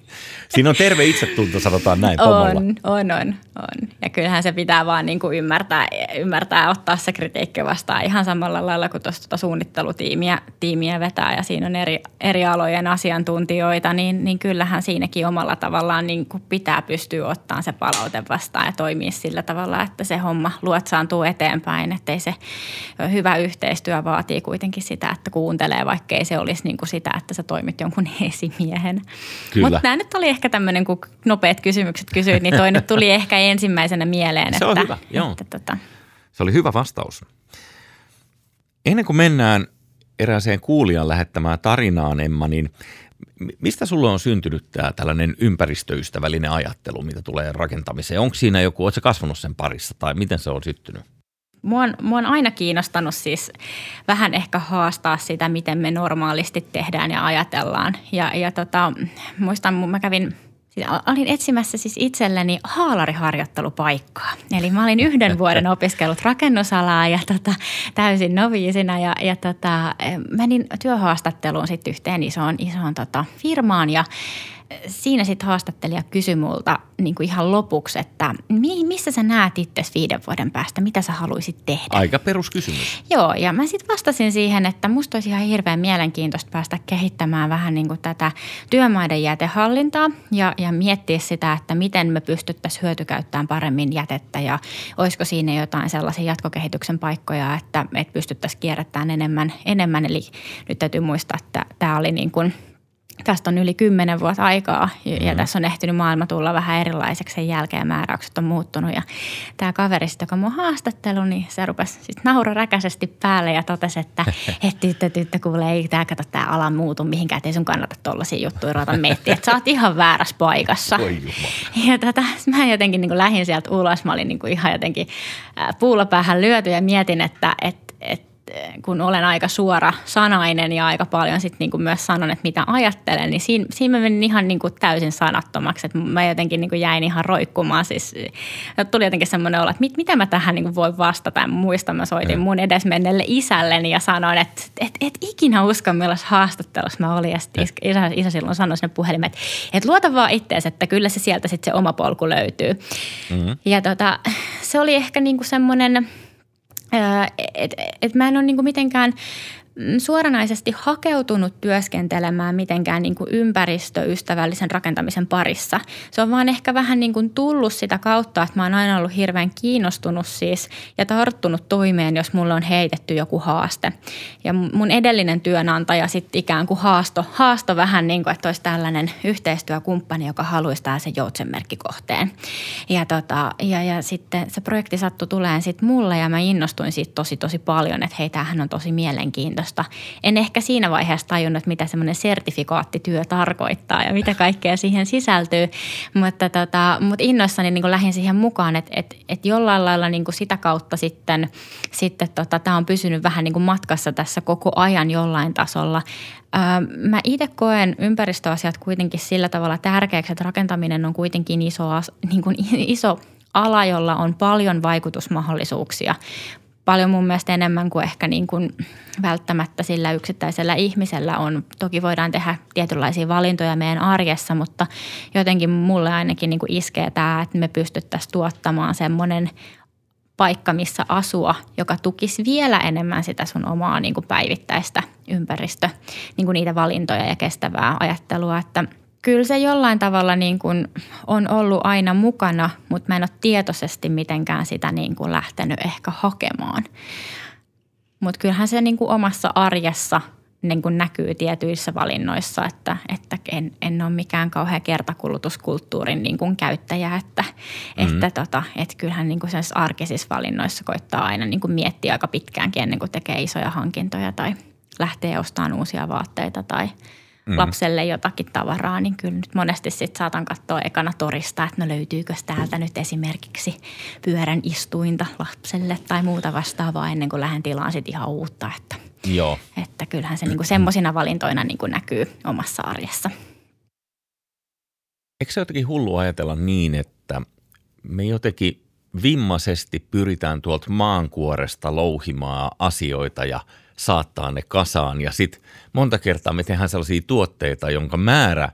Siinä on terve itsetunto, sanotaan näin pomolla. On, on, on, on. Ja kyllähän se pitää vaan niin kuin ymmärtää, ymmärtää ottaa se kritiikki vastaan ihan samalla lailla kuin tuosta tuota suunnittelutiimiä tiimiä vetää ja siinä on eri, eri alojen asiantuntijoita, niin, niin kyllähän siinäkin omalla tavallaan niin kuin pitää pystyä ottamaan se palaute vastaan ja toimia sillä tavalla, että se homma luotsaantuu eteenpäin, ettei se hyvä yhteistyö vaatii kuitenkin sitä, että kuuntelee, vaikkei se olisi niin kuin sitä, että sä toimit jonkun esimiehen. Mutta nyt oli ehkä tämmöinen, kun nopeat kysymykset kysyit, niin toi nyt tuli ehkä ensimmäisenä mieleen. Se että, on hyvä, joo. Että, tota. Se oli hyvä vastaus. Ennen kuin mennään erääseen kuulijan lähettämään tarinaan, Emma, niin mistä sulle on syntynyt tämä tällainen ympäristöystävällinen ajattelu, mitä tulee rakentamiseen? Onko siinä joku, oletko kasvanut sen parissa tai miten se on syttynyt? Mua on, mua on aina kiinnostanut siis vähän ehkä haastaa sitä, miten me normaalisti tehdään ja ajatellaan. Ja, ja tota, muistan, mä kävin siis olin etsimässä siis itselleni haalariharjoittelupaikkaa. Eli mä olin yhden vuoden opiskellut rakennusalaa ja tota, täysin noviisina ja, ja tota, menin työhaastatteluun sitten yhteen isoon, isoon tota, firmaan ja siinä sitten haastattelija kysyi multa niin kuin ihan lopuksi, että missä sä näet itse viiden vuoden päästä, mitä sä haluaisit tehdä? Aika peruskysymys. Joo, ja mä sitten vastasin siihen, että musta olisi ihan hirveän mielenkiintoista päästä kehittämään vähän niin kuin tätä työmaiden jätehallintaa ja, ja miettiä sitä, että miten me pystyttäisiin hyötykäyttämään paremmin jätettä ja olisiko siinä jotain sellaisia jatkokehityksen paikkoja, että, että pystyttäisiin kierrättämään enemmän, enemmän. Eli nyt täytyy muistaa, että tämä oli niin kuin – tästä on yli kymmenen vuotta aikaa ja, mm. ja tässä on ehtinyt maailma tulla vähän erilaiseksi sen jälkeen. Määräykset on muuttunut ja tämä kaveri, joka mua haastattelu, niin se rupesi sitten nauraräkäisesti päälle ja totesi, että et tyttö, tyttö, kuule, ei tämä kato tämä ala muutu mihinkään, että ei sun kannata tuollaisia juttuja ruveta miettiä, että sä oot ihan väärässä paikassa. ja tota, mä jotenkin niin kuin lähdin sieltä ulos, mä olin niin kuin ihan jotenkin puulla päähän lyöty ja mietin, että et, et kun olen aika suora sanainen ja aika paljon sit niin kuin myös sanon, että mitä ajattelen, niin siinä, siinä mä menin ihan niin kuin täysin sanattomaksi. Että mä jotenkin niin kuin jäin ihan roikkumaan. Siis, tuli jotenkin semmoinen olo, että mit, mitä mä tähän niin kuin voin vastata. Muistan, mä soitin mun edesmenneelle isälleni ja sanoin, että et, et ikinä usko, millaisessa haastattelussa mä olin. Ja isä, isä silloin sanoi sinne puhelimeen, että et luota vaan itseäsi, että kyllä se sieltä sitten se oma polku löytyy. Mm-hmm. Ja tota, se oli ehkä niin kuin semmoinen – että et mä en ole niinku mitenkään suoranaisesti hakeutunut työskentelemään mitenkään niin kuin ympäristöystävällisen rakentamisen parissa. Se on vaan ehkä vähän niin kuin tullut sitä kautta, että mä oon aina ollut hirveän kiinnostunut siis ja tarttunut toimeen, jos mulle on heitetty joku haaste. Ja mun edellinen työnantaja sitten ikään kuin haasto, haasto vähän niin kuin, että olisi tällainen yhteistyökumppani, joka haluaisi tällaisen joutsenmerkkikohteen. Ja, tota, ja, ja sitten se projekti sattui tuleen sitten mulle ja mä innostuin siitä tosi tosi paljon, että hei, tämähän on tosi mielenkiintoista kiinnosta. En ehkä siinä vaiheessa tajunnut, mitä semmoinen sertifikaattityö tarkoittaa ja mitä kaikkea siihen sisältyy, mutta, tota, mutta innoissani niin lähdin siihen mukaan, että, että, että jollain lailla niin sitä kautta sitten, sitten tota, tämä on pysynyt vähän niin matkassa tässä koko ajan jollain tasolla. Mä itse koen ympäristöasiat kuitenkin sillä tavalla tärkeäksi, että rakentaminen on kuitenkin iso, niin kuin iso ala, jolla on paljon vaikutusmahdollisuuksia paljon mun mielestä enemmän kuin ehkä niin kuin välttämättä sillä yksittäisellä ihmisellä on. Toki voidaan tehdä tietynlaisia valintoja meidän arjessa, mutta jotenkin mulle ainakin niin kuin iskee tämä, että me pystyttäisiin tuottamaan semmoinen paikka, missä asua, joka tukisi vielä enemmän sitä sun omaa niin kuin päivittäistä ympäristö, niin kuin niitä valintoja ja kestävää ajattelua, että – kyllä se jollain tavalla niin kuin on ollut aina mukana, mutta mä en ole tietoisesti mitenkään sitä niin kuin lähtenyt ehkä hakemaan. Mutta kyllähän se niin kuin omassa arjessa niin kuin näkyy tietyissä valinnoissa, että, että en, en ole mikään kauhean kertakulutuskulttuurin niin kuin käyttäjä, että, mm-hmm. että, tota, että kyllähän niin kuin arkisissa valinnoissa koittaa aina niin kuin miettiä aika pitkäänkin ennen kuin tekee isoja hankintoja tai lähtee ostamaan uusia vaatteita tai – mm. lapselle jotakin tavaraa, niin kyllä nyt monesti sitten saatan katsoa ekana torista, että no löytyykö täältä nyt esimerkiksi pyörän istuinta lapselle tai muuta vastaavaa ennen kuin lähden tilaan sitten ihan uutta. Että, Joo. että kyllähän se niinku semmoisina valintoina niinku näkyy omassa arjessa. Eikö se jotenkin hullu ajatella niin, että me jotenkin vimmaisesti pyritään tuolta maankuoresta louhimaan asioita ja – saattaa ne kasaan. Ja sitten monta kertaa me tehdään sellaisia tuotteita, jonka määrä,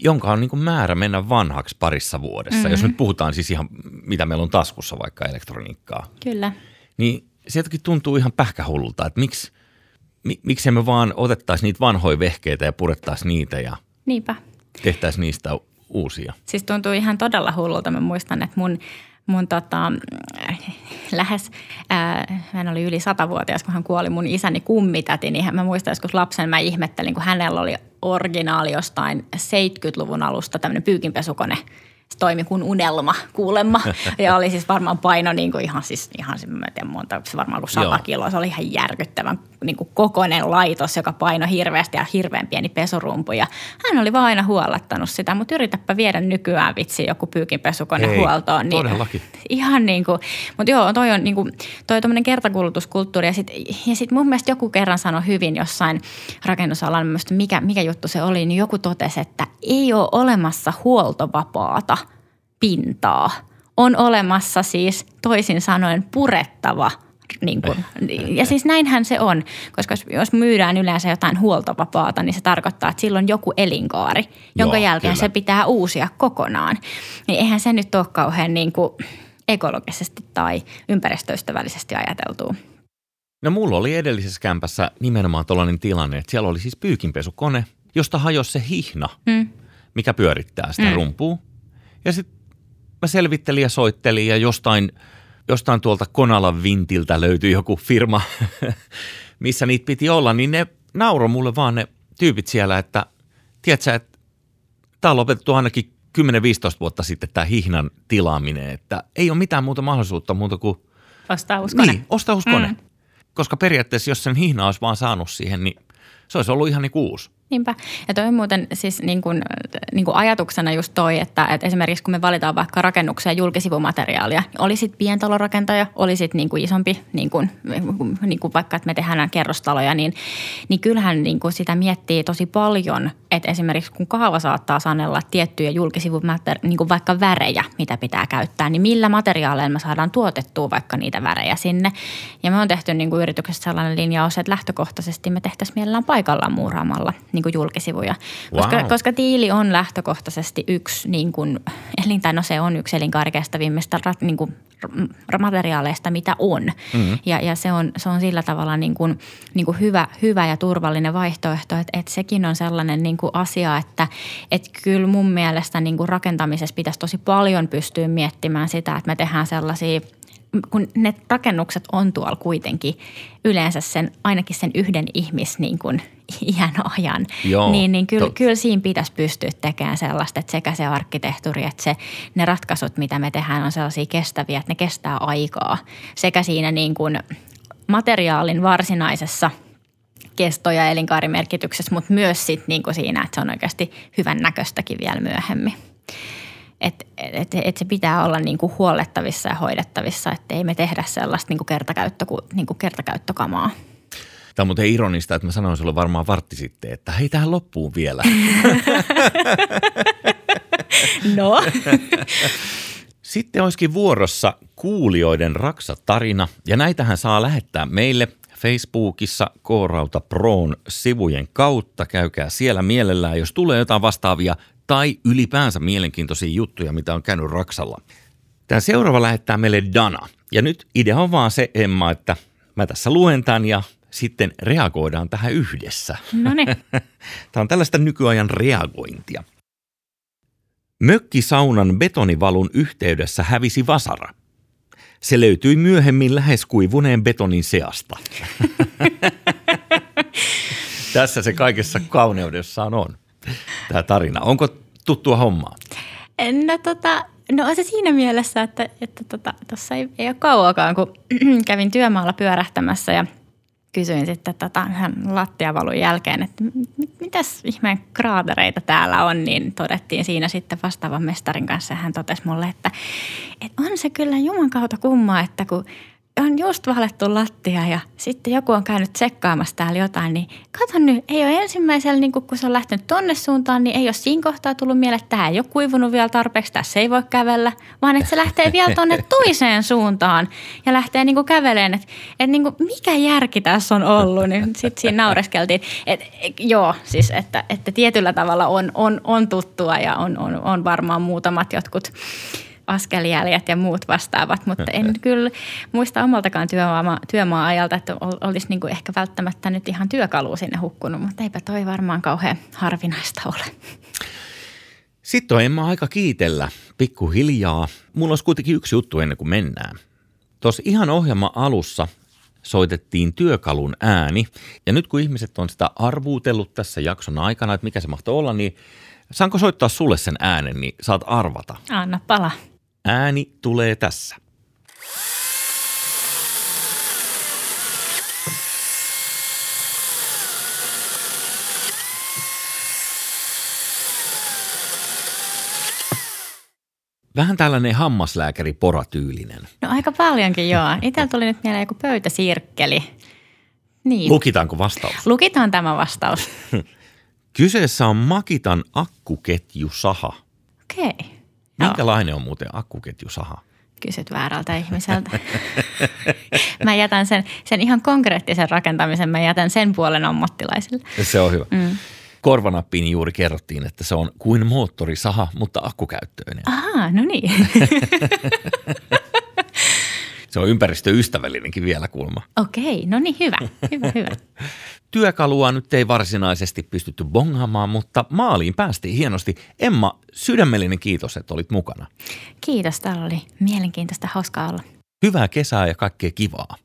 jonka on niin kuin määrä mennä vanhaksi parissa vuodessa. Mm-hmm. Jos nyt puhutaan siis ihan, mitä meillä on taskussa vaikka elektroniikkaa. Kyllä. Niin se jotenkin tuntuu ihan pähkähullulta, että miksi, mi, miksi me vaan otettaisiin niitä vanhoja vehkeitä ja purettaisiin niitä ja Niinpä. tehtäisiin niistä uusia. Siis tuntuu ihan todella hullulta. Mä muistan, että mun mun tota, lähes, ää, hän oli yli satavuotias, kun hän kuoli mun isäni kummitäti, niin mä muistan joskus lapsen, mä ihmettelin, kun hänellä oli originaali jostain 70-luvun alusta tämmöinen pyykinpesukone – se toimi kuin unelma kuulemma. Ja oli siis varmaan paino niin kuin ihan siis, ihan mä en tiedä monta, se varmaan ollut 100 kiloa. Se oli ihan järkyttävän niin kuin kokoinen laitos, joka paino hirveästi ja hirveän pieni pesurumpu. Ja hän oli vaan aina huolettanut sitä, mutta yritäpä viedä nykyään vitsi joku pyykinpesukone Ei, huoltoon. Niin, todellakin. Ihan niin kuin, mutta joo, toi on niin kuin, toi on kertakulutuskulttuuri. Ja sitten ja sit mun mielestä joku kerran sanoi hyvin jossain rakennusalan, mikä, mikä juttu se oli, niin joku totesi, että ei ole olemassa huoltovapaata pintaa. On olemassa siis toisin sanoen purettava Niin kuin, ja siis näinhän se on, koska jos myydään yleensä jotain huoltovapaata, niin se tarkoittaa, että silloin joku elinkaari, jonka Joo, jälkeen kyllä. se pitää uusia kokonaan. Niin eihän se nyt ole kauhean niin kuin ekologisesti tai ympäristöystävällisesti ajateltua. No mulla oli edellisessä kämpässä nimenomaan tällainen tilanne, että siellä oli siis pyykinpesukone, josta hajosi se hihna, Mm. mikä pyörittää sitä Mm. mm. rumpua. Ja sitten mä selvittelin ja soittelin ja jostain, jostain tuolta Konalan vintiltä löytyi joku firma, missä niitä piti olla, niin ne nauro mulle vaan ne tyypit siellä, että tiedätkö, että tämä on lopetettu ainakin 10-15 vuotta sitten tämä hihnan tilaaminen, että ei ole mitään muuta mahdollisuutta muuta kuin Ostaa uusi kone. niin, osta uusi kone. Mm. Koska periaatteessa, jos sen hihna olisi vaan saanut siihen, niin se olisi ollut ihan niin kuin uusi. Niinpä. Ja toi on muuten siis niin kuin, niin kuin ajatuksena just toi, että, että esimerkiksi kun me valitaan vaikka rakennukseen julkisivumateriaalia, niin olisit pientalorakentaja, olisit niin kuin isompi, niin kuin, niin kuin vaikka että me tehdään kerrostaloja, niin, niin kyllähän niin kuin sitä miettii tosi paljon, että esimerkiksi kun kaava saattaa sanella tiettyjä julkisivumateriaaleja, niin kuin vaikka värejä, mitä pitää käyttää, niin millä materiaaleilla me saadaan tuotettua vaikka niitä värejä sinne. Ja me on tehty niin kuin yrityksessä sellainen linjaus, että lähtökohtaisesti me tehtäisiin mielellään paikallaan muuraamalla niin kuin julkisivuja. Koska, Wow. koska tiili on lähtökohtaisesti yksi, niin kuin, elin, tai no se on yksi elinkaarikestävimmistä rat, niin kuin, materiaaleista, mitä on. Mm-hmm. Ja, ja se, on, se on sillä tavalla niin kuin, niin kuin hyvä, hyvä ja turvallinen vaihtoehto, että, että sekin on sellainen niin kuin asia, että, että kyllä mun mielestä niin kuin rakentamisessa pitäisi tosi paljon pystyä miettimään sitä, että me tehdään sellaisia kun ne rakennukset on tuolla kuitenkin yleensä sen, ainakin sen yhden ihmis niin kuin, iän ajan, Joo, niin, niin kyllä, kyllä siinä pitäisi pystyä tekemään sellaista, että sekä se arkkitehtuuri että se, ne ratkaisut, mitä me tehdään, on sellaisia kestäviä, että ne kestää aikaa. Sekä siinä niin kuin materiaalin varsinaisessa kesto- ja elinkaarimerkityksessä, mutta myös sit niin kuin siinä, että se on oikeasti hyvän näköistäkin vielä myöhemmin. Että et, et se pitää olla niin kuin huollettavissa ja hoidettavissa, että ei me tehdä sellaista niin kuin kertakäyttö, niin kuin kertakäyttökamaa. Tämä on muuten ironista, että mä sanoin sulle varmaan vartti sitten, että hei tähän loppuun vielä. No. Sitten olisikin vuorossa kuulijoiden raksatarina, ja näitähän saa lähettää meille Facebookissa K-Rauta Proon sivujen kautta. Käykää siellä mielellään, jos tulee jotain vastaavia tai ylipäänsä mielenkiintoisia juttuja, mitä on käynyt Raksalla. Tämä seuraava lähettää meille Dana. Ja nyt idea on vaan se, Emma, että mä tässä luen tämän ja sitten reagoidaan tähän yhdessä. No niin. Tämä on tällaista nykyajan reagointia. Mökkisaunan betonivalun yhteydessä hävisi vasara. Se löytyi myöhemmin lähes kuivuneen betonin seasta. Tässä se kaikessa kauneudessaan on, tämä tarina. Onko tuttua hommaa? No, tota, no on se siinä mielessä, että että tota, tuossa ei, ei ole kauakaan, kun kävin työmaalla pyörähtämässä ja kysyin sitten tota, ihan lattiavalun jälkeen, että mit- mitäs ihmeen kraatereita täällä on, niin todettiin siinä sitten vastaavan mestarin kanssa ja hän totesi mulle, että, että on se kyllä juman kautta kummaa, että kun on just valettu lattia ja sitten joku on käynyt tsekkaamassa täällä jotain, niin kato nyt, ei ole ensimmäisellä, niin kun se on lähtenyt tonne suuntaan, niin ei ole siinä kohtaa tullut mieleen, että tämä ei ole kuivunut vielä tarpeeksi, tässä ei voi kävellä, vaan että se lähtee vielä tonne toiseen suuntaan ja lähtee niin käveleen, että, että niin mikä järki tässä on ollut, niin sitten siinä naureskeltiin. Et, joo, siis että, että tietyllä tavalla on, on, on tuttua ja on, on, on varmaan muutamat jotkut askeljäljet ja muut vastaavat, mutta en kyllä muista omaltakaan työmaa, työmaa-ajalta, että ol- olisi niin kuin ehkä välttämättä nyt ihan työkalu sinne hukkunut, mutta eipä toi varmaan kauhean harvinaista ole. Sitten on Emma aika kiitellä, pikkuhiljaa. Mulla olisi kuitenkin yksi juttu ennen kuin mennään. Tuossa ihan ohjelma alussa soitettiin työkalun ääni. Ja nyt kun ihmiset on sitä arvuutellut tässä jakson aikana, että mikä se mahtoi olla, niin saanko soittaa sulle sen äänen, niin saat arvata. Anna pala. Ääni tulee tässä. Vähän tällainen hammaslääkäri poratyylinen. No aika paljonkin joo. Itsellä tuli nyt mieleen joku pöytäsirkkeli. Niin. Lukitaanko vastaus? Lukitaan tämä vastaus. Kyseessä on Makitan akkuketjusaha. Okei. Okay. Minkälainen on muuten akkuketjusaha? kysyt väärältä ihmiseltä. mä jätän sen, sen ihan konkreettisen rakentamisen, mä jätän sen puolen ammattilaisille. Se on hyvä. Mm. Korvanappiin juuri kerrottiin, että se on kuin moottorisaha, mutta akkukäyttöinen. Ahaa, no niin. se on ympäristöystävällinenkin vielä kulma. Okei, no niin hyvä, hyvä, hyvä. Työkalua nyt ei varsinaisesti pystytty bongaamaan, mutta maaliin päästiin hienosti. Emma, sydämellinen kiitos, että olit mukana. Kiitos, täällä oli mielenkiintoista, hauskaa olla. Hyvää kesää ja kaikkea kivaa.